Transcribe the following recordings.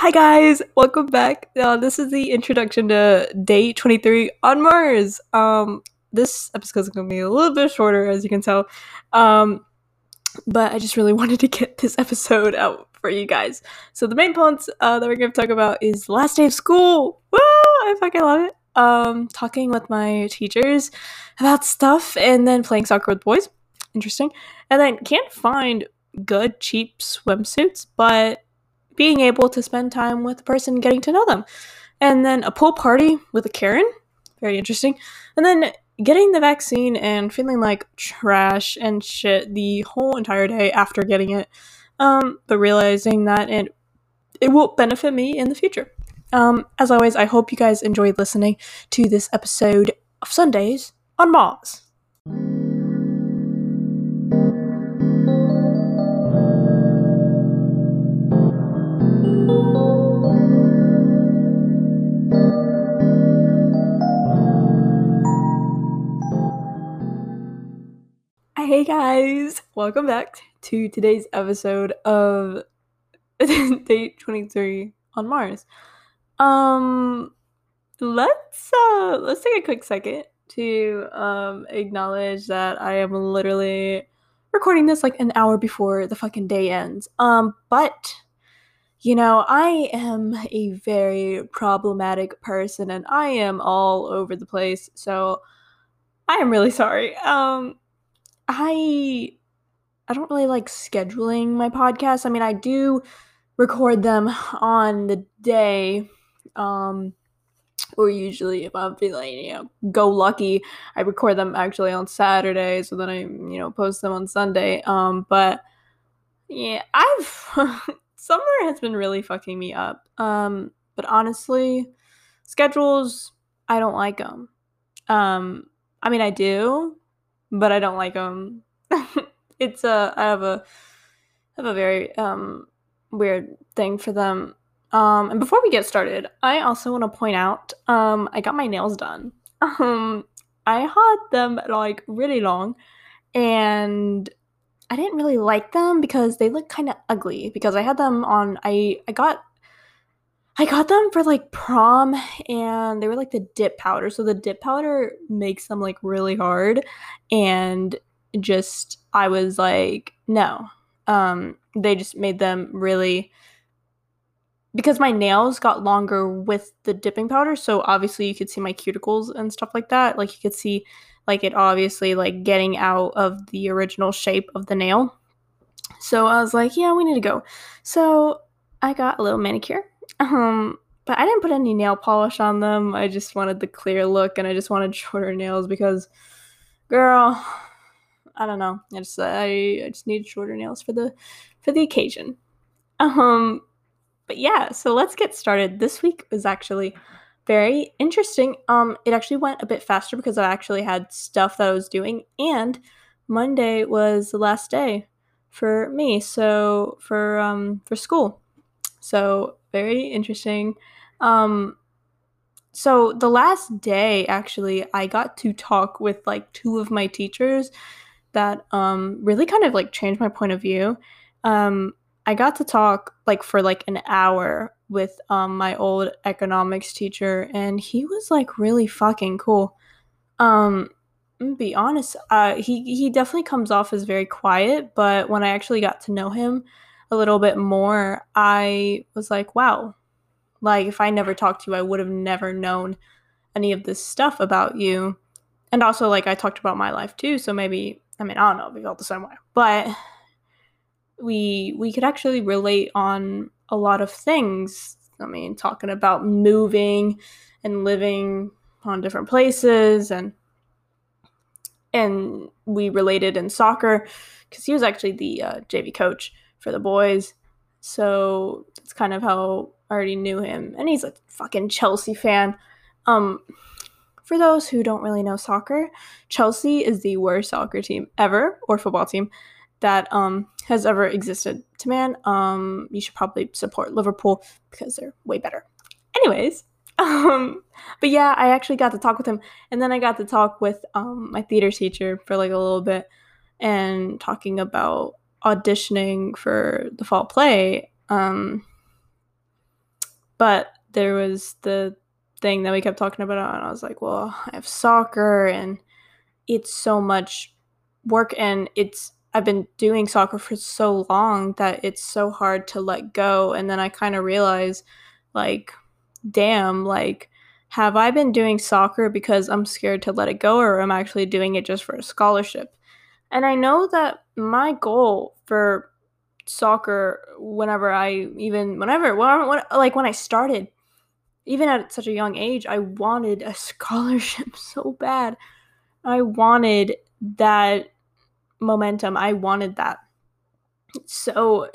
Hi guys, welcome back. Uh, this is the introduction to Day 23 on Mars. Um, this episode is going to be a little bit shorter, as you can tell. Um, but I just really wanted to get this episode out for you guys. So the main points uh, that we're going to talk about is last day of school. Woo! I fucking love it. Um, talking with my teachers about stuff, and then playing soccer with boys. Interesting. And then can't find good cheap swimsuits, but being able to spend time with the person, getting to know them. And then a pool party with a Karen, very interesting. And then getting the vaccine and feeling like trash and shit the whole entire day after getting it, um, but realizing that it it will benefit me in the future. Um, as always, I hope you guys enjoyed listening to this episode of Sundays on Mars. Hey guys, welcome back to today's episode of Day 23 on Mars. Um let's uh let's take a quick second to um acknowledge that I am literally recording this like an hour before the fucking day ends. Um but you know, I am a very problematic person and I am all over the place. So I am really sorry. Um I I don't really like scheduling my podcasts. I mean, I do record them on the day um or usually if I'm feeling, you know, go lucky, I record them actually on Saturday, so then I, you know, post them on Sunday. Um, but yeah, I've summer has been really fucking me up. Um, but honestly, schedules, I don't like them. Um, I mean, I do, but I don't like them. it's a I have a I have a very um weird thing for them. Um, and before we get started, I also want to point out um I got my nails done. Um, I had them like really long, and I didn't really like them because they look kind of ugly. Because I had them on I I got I got them for like prom and they were like the dip powder. So the dip powder makes them like really hard and just I was like no. Um they just made them really because my nails got longer with the dipping powder, so obviously you could see my cuticles and stuff like that. Like you could see like it obviously like getting out of the original shape of the nail. So I was like, yeah, we need to go. So I got a little manicure um, but I didn't put any nail polish on them. I just wanted the clear look and I just wanted shorter nails because girl, I don't know. I just I, I just need shorter nails for the for the occasion. Um but yeah, so let's get started. This week was actually very interesting. Um it actually went a bit faster because I actually had stuff that I was doing and Monday was the last day for me. So for um for school. So very interesting. Um, so the last day, actually, I got to talk with like two of my teachers that um, really kind of like changed my point of view. Um, I got to talk like for like an hour with um, my old economics teacher, and he was like really fucking cool. Um, be honest, uh, he he definitely comes off as very quiet, but when I actually got to know him, a little bit more, I was like, wow, like if I never talked to you, I would have never known any of this stuff about you. And also, like, I talked about my life too, so maybe, I mean, I don't know if we felt the same way, but we we could actually relate on a lot of things. I mean, talking about moving and living on different places and and we related in soccer because he was actually the uh, JV coach for the boys. So it's kind of how I already knew him. And he's a fucking Chelsea fan. Um, for those who don't really know soccer, Chelsea is the worst soccer team ever, or football team, that um, has ever existed. To man, um, you should probably support Liverpool because they're way better. Anyways, um, but yeah, I actually got to talk with him, and then I got to talk with um, my theater teacher for like a little bit, and talking about auditioning for the fall play, um, but there was the thing that we kept talking about, and I was like, well, I have soccer, and it's so much work, and it's I've been doing soccer for so long that it's so hard to let go. And then I kind of realized, like, damn, like, have I been doing soccer because I'm scared to let it go, or am I actually doing it just for a scholarship? And I know that my goal for soccer, whenever I even, whenever, when, when, like when I started, even at such a young age, I wanted a scholarship so bad. I wanted that momentum. I wanted that. So,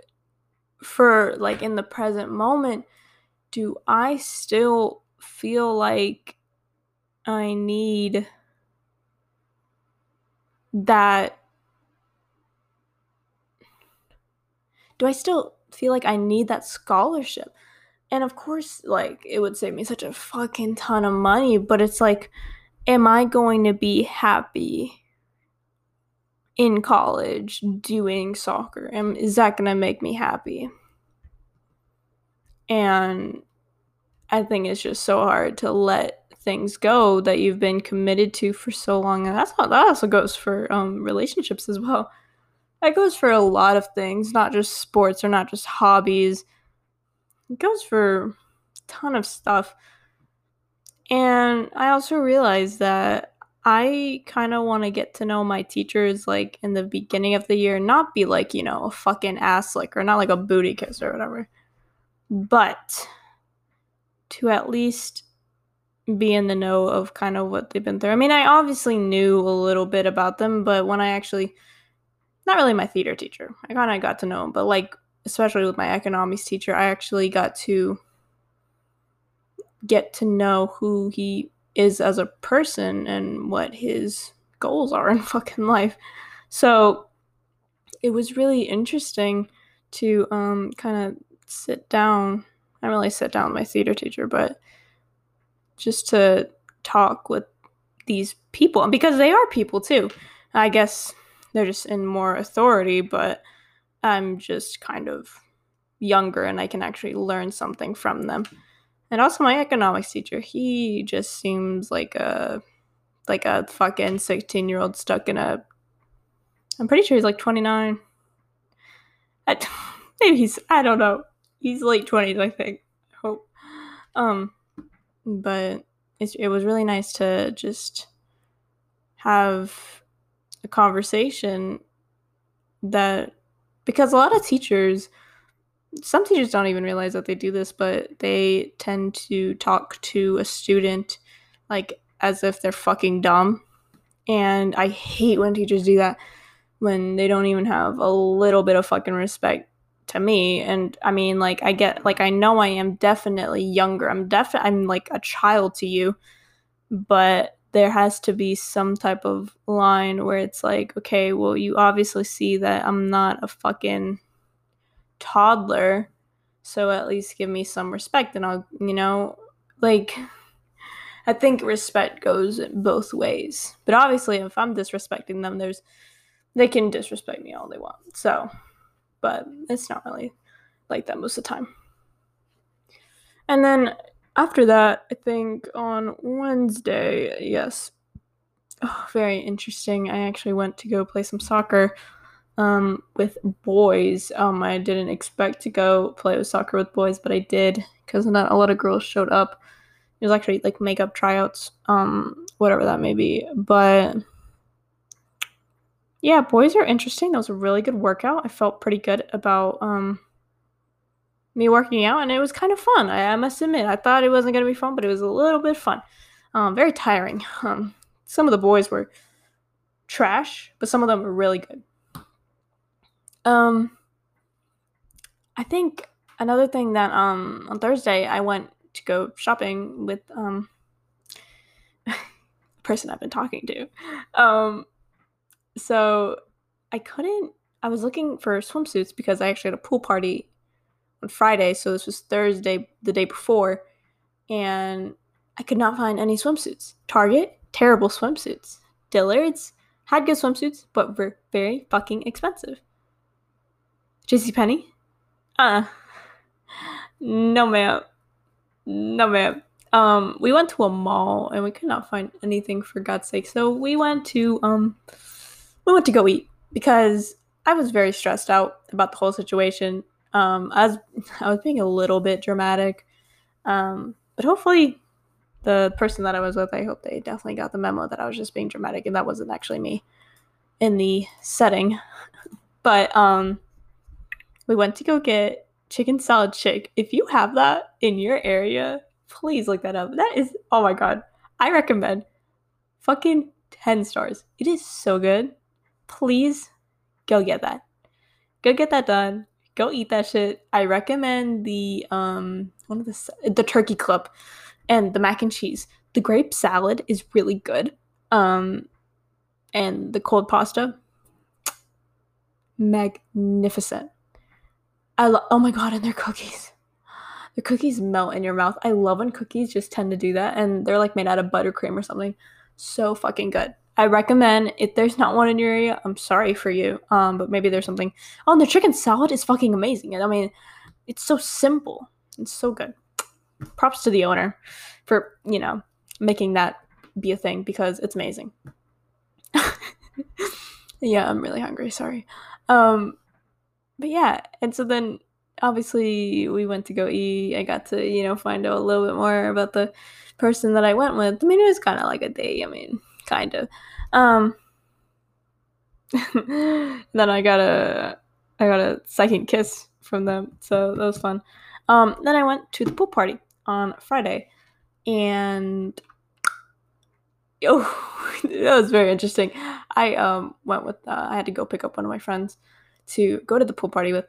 for like in the present moment, do I still feel like I need that? Do I still feel like I need that scholarship? And of course, like it would save me such a fucking ton of money, but it's like, am I going to be happy in college doing soccer? And is that going to make me happy? And I think it's just so hard to let things go that you've been committed to for so long. And that's not, that also goes for um, relationships as well. That goes for a lot of things, not just sports or not just hobbies. It goes for a ton of stuff. And I also realized that I kind of want to get to know my teachers like in the beginning of the year, not be like, you know, a fucking ass like or not like a booty kiss or whatever. But to at least be in the know of kind of what they've been through. I mean, I obviously knew a little bit about them, but when I actually not really my theater teacher. I kind of got to know him, but like especially with my economics teacher, I actually got to get to know who he is as a person and what his goals are in fucking life. So it was really interesting to um, kind of sit down. I really sit down with my theater teacher, but just to talk with these people because they are people too. I guess they're just in more authority, but I'm just kind of younger and I can actually learn something from them. And also my economics teacher, he just seems like a like a fucking 16 year old stuck in a I'm pretty sure he's like 29. I, maybe he's I don't know. He's late 20s, I think. I hope. Um but it, it was really nice to just have a conversation that because a lot of teachers some teachers don't even realize that they do this, but they tend to talk to a student like as if they're fucking dumb. And I hate when teachers do that when they don't even have a little bit of fucking respect to me. And I mean, like, I get, like, I know I am definitely younger. I'm definitely, I'm like a child to you, but there has to be some type of line where it's like, okay, well, you obviously see that I'm not a fucking toddler so at least give me some respect and i'll you know like i think respect goes both ways. But obviously if i'm disrespecting them there's they can disrespect me all they want so but it's not really like that most of the time. And then after that i think on wednesday yes oh, very interesting i actually went to go play some soccer um, with boys. Um, I didn't expect to go play with soccer with boys, but I did because not a lot of girls showed up. It was actually like makeup tryouts, um, whatever that may be. But yeah, boys are interesting. That was a really good workout. I felt pretty good about um, me working out, and it was kind of fun. I, I must admit, I thought it wasn't gonna be fun, but it was a little bit fun. Um, very tiring. Um, some of the boys were trash, but some of them were really good. Um, I think another thing that um on Thursday I went to go shopping with um person I've been talking to. Um, so I couldn't. I was looking for swimsuits because I actually had a pool party Friday, so this was Thursday, the day before, and I could not find any swimsuits. Target, terrible swimsuits. Dillard's had good swimsuits, but were very fucking expensive. JC Penney? Uh. No, ma'am. no, ma'am. Um, we went to a mall and we could not find anything for God's sake. So we went to um, we went to go eat because I was very stressed out about the whole situation. Um, I was I was being a little bit dramatic, um, but hopefully, the person that I was with, I hope they definitely got the memo that I was just being dramatic and that wasn't actually me in the setting. But um, we went to go get chicken salad chick. If you have that in your area, please look that up. That is, oh my god, I recommend. Fucking 10 stars. It is so good. Please go get that. Go get that done. Go eat that shit. I recommend the um one of the the turkey club and the mac and cheese. The grape salad is really good. Um and the cold pasta magnificent. I lo- oh my god, and their cookies. The cookies melt in your mouth. I love when cookies just tend to do that, and they're like made out of buttercream or something. So fucking good. I recommend if there's not one in your area, I'm sorry for you. Um, but maybe there's something. Oh, and the chicken salad is fucking amazing. I mean, it's so simple. It's so good. Props to the owner for you know making that be a thing because it's amazing. yeah, I'm really hungry. Sorry. Um, but yeah, and so then obviously we went to go eat. I got to you know find out a little bit more about the person that I went with. I mean, it was kind of like a date. I mean, kind of. Um, then I got a I got a second kiss from them, so that was fun. Um, then I went to the pool party on Friday, and oh, that was very interesting. I um went with uh, I had to go pick up one of my friends to go to the pool party with,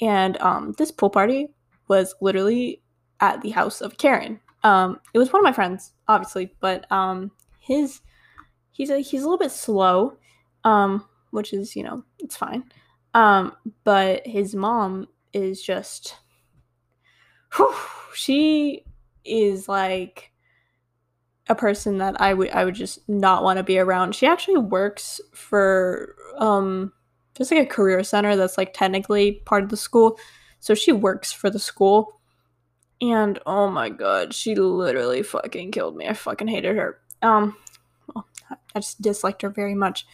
and um this pool party was literally at the house of Karen. Um, it was one of my friends, obviously, but um his he's a he's a little bit slow, um, which is you know it's fine. Um, but his mom is just, whew, she is like a person that I would I would just not want to be around. She actually works for um just like a career center that's like technically part of the school. So she works for the school. And oh my god, she literally fucking killed me. I fucking hated her. Um I just disliked her very much.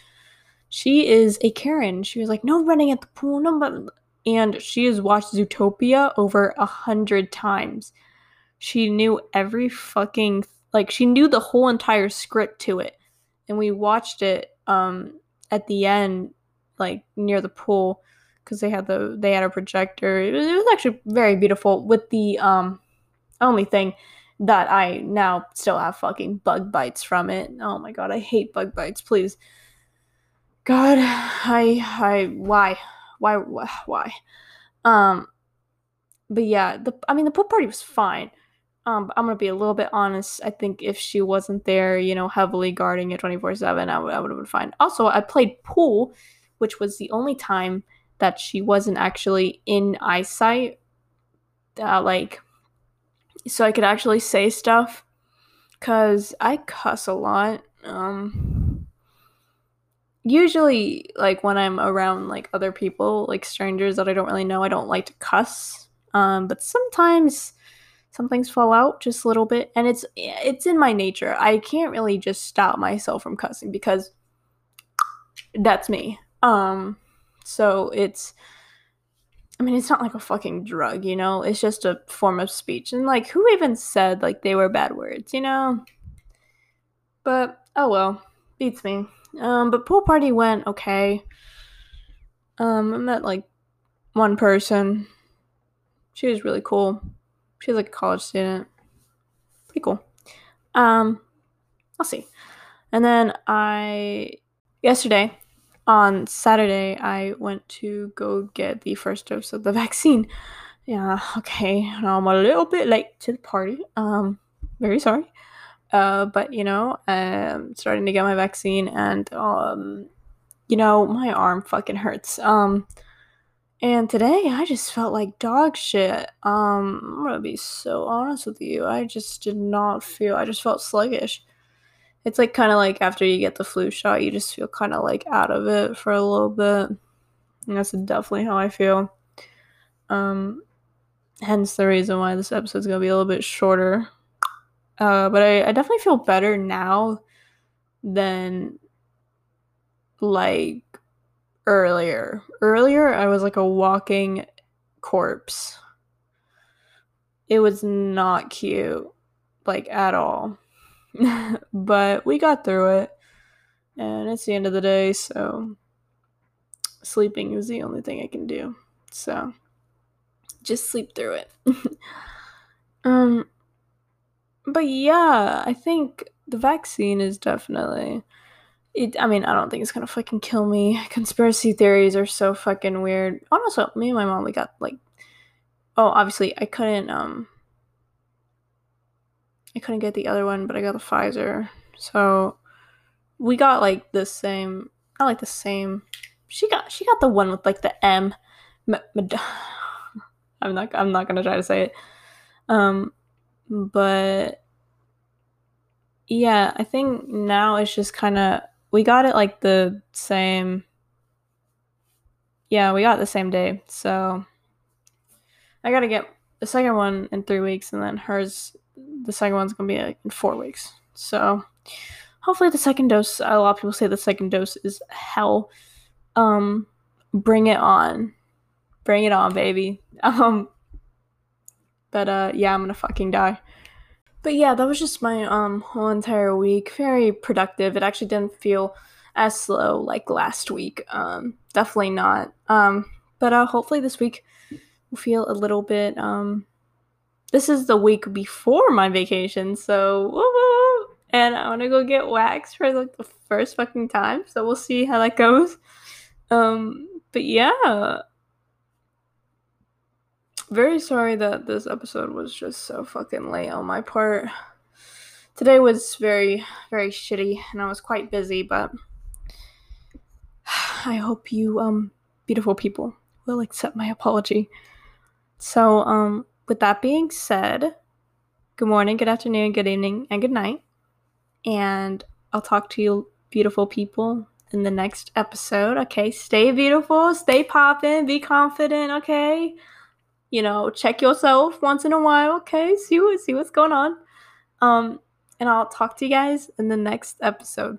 She is a Karen. She was like, no running at the pool, no, but and she has watched Zootopia over a hundred times. She knew every fucking like she knew the whole entire script to it, and we watched it um at the end, like near the pool, because they had the they had a projector. It was, it was actually very beautiful with the um only thing that I now still have fucking bug bites from it. Oh my god, I hate bug bites. Please, God, I, I, why, why, why? Um, but yeah, the I mean the pool party was fine. Um, I'm gonna be a little bit honest. I think if she wasn't there, you know, heavily guarding it 24 seven, I would I would have been fine. Also, I played pool, which was the only time that she wasn't actually in eyesight. Uh, like so I could actually say stuff cuz I cuss a lot. Um usually like when I'm around like other people, like strangers that I don't really know, I don't like to cuss. Um but sometimes some things fall out just a little bit and it's it's in my nature. I can't really just stop myself from cussing because that's me. Um so it's I mean, it's not like a fucking drug, you know? It's just a form of speech. And, like, who even said, like, they were bad words, you know? But, oh well. Beats me. Um, but pool party went okay. Um, I met, like, one person. She was really cool. She was, like, a college student. Pretty cool. Um, I'll see. And then I, yesterday, on Saturday, I went to go get the first dose of the vaccine. Yeah, okay, I'm a little bit late to the party. Um, very sorry. Uh, but you know, I'm starting to get my vaccine, and um, you know, my arm fucking hurts. Um, and today I just felt like dog shit. Um, I'm gonna be so honest with you. I just did not feel. I just felt sluggish it's like kind of like after you get the flu shot, you just feel kind of like out of it for a little bit. And that's definitely how I feel. Um, hence the reason why this episode's gonna be a little bit shorter. Uh, but I, I definitely feel better now than like earlier. Earlier, I was like a walking corpse. It was not cute, like at all. but we got through it, and it's the end of the day, so sleeping is the only thing I can do. So just sleep through it. um, but yeah, I think the vaccine is definitely it, I mean, I don't think it's gonna fucking kill me. Conspiracy theories are so fucking weird. Also, me and my mom, we got like, oh, obviously, I couldn't, um, I couldn't get the other one, but I got the Pfizer. So we got like the same, not like the same. She got, she got the one with like the M. M- M- I'm not, I'm not gonna try to say it. Um, but yeah, I think now it's just kind of we got it like the same yeah we got the same day so i gotta get the second one in three weeks and then hers the second one's gonna be like in four weeks so hopefully the second dose a lot of people say the second dose is hell um bring it on bring it on baby um but uh yeah i'm gonna fucking die but yeah, that was just my um whole entire week. Very productive. It actually didn't feel as slow like last week. Um, definitely not. Um, but uh, hopefully this week feel a little bit. Um, this is the week before my vacation, so woo-woo, and I want to go get waxed for like the first fucking time. So we'll see how that goes. Um, but yeah, very sorry that this episode was just so fucking late on my part. Today was very, very shitty, and I was quite busy, but I hope you, um, beautiful people, will accept my apology. So, um, with that being said, good morning, good afternoon, good evening, and good night. And I'll talk to you, beautiful people, in the next episode. Okay, stay beautiful, stay popping, be confident. Okay you know, check yourself once in a while, okay? See what see what's going on. Um, and I'll talk to you guys in the next episode.